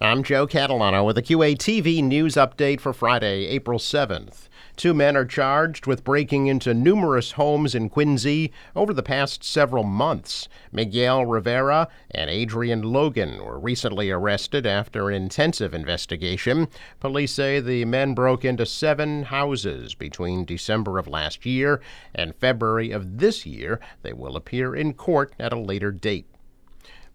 I'm Joe Catalano with a QATV news update for Friday, April 7th. Two men are charged with breaking into numerous homes in Quincy over the past several months. Miguel Rivera and Adrian Logan were recently arrested after an intensive investigation. Police say the men broke into seven houses between December of last year and February of this year. They will appear in court at a later date.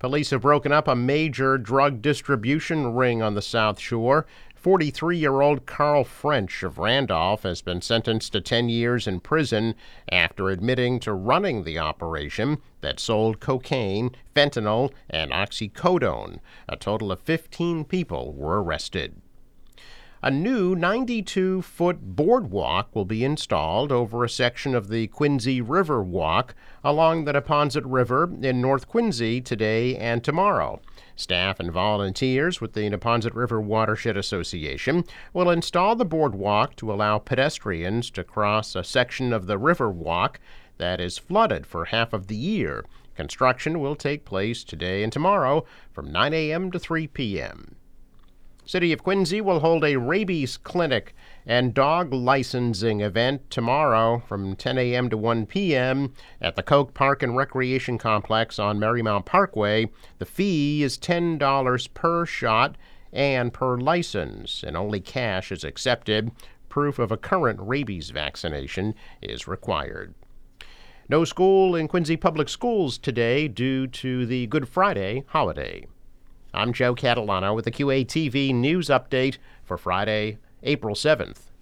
Police have broken up a major drug distribution ring on the South Shore. 43 year old Carl French of Randolph has been sentenced to 10 years in prison after admitting to running the operation that sold cocaine, fentanyl, and oxycodone. A total of 15 people were arrested. A new 92 foot boardwalk will be installed over a section of the Quincy River Walk along the Neponset River in North Quincy today and tomorrow. Staff and volunteers with the Neponset River Watershed Association will install the boardwalk to allow pedestrians to cross a section of the river walk that is flooded for half of the year. Construction will take place today and tomorrow from 9 a.m. to 3 p.m. City of Quincy will hold a rabies clinic and dog licensing event tomorrow from 10 a.m. to 1 p.m. at the Koch Park and Recreation Complex on Merrymount Parkway. The fee is $10 per shot and per license, and only cash is accepted. Proof of a current rabies vaccination is required. No school in Quincy Public Schools today due to the Good Friday holiday. I'm Joe Catalano with the QATV News Update for Friday, April 7th.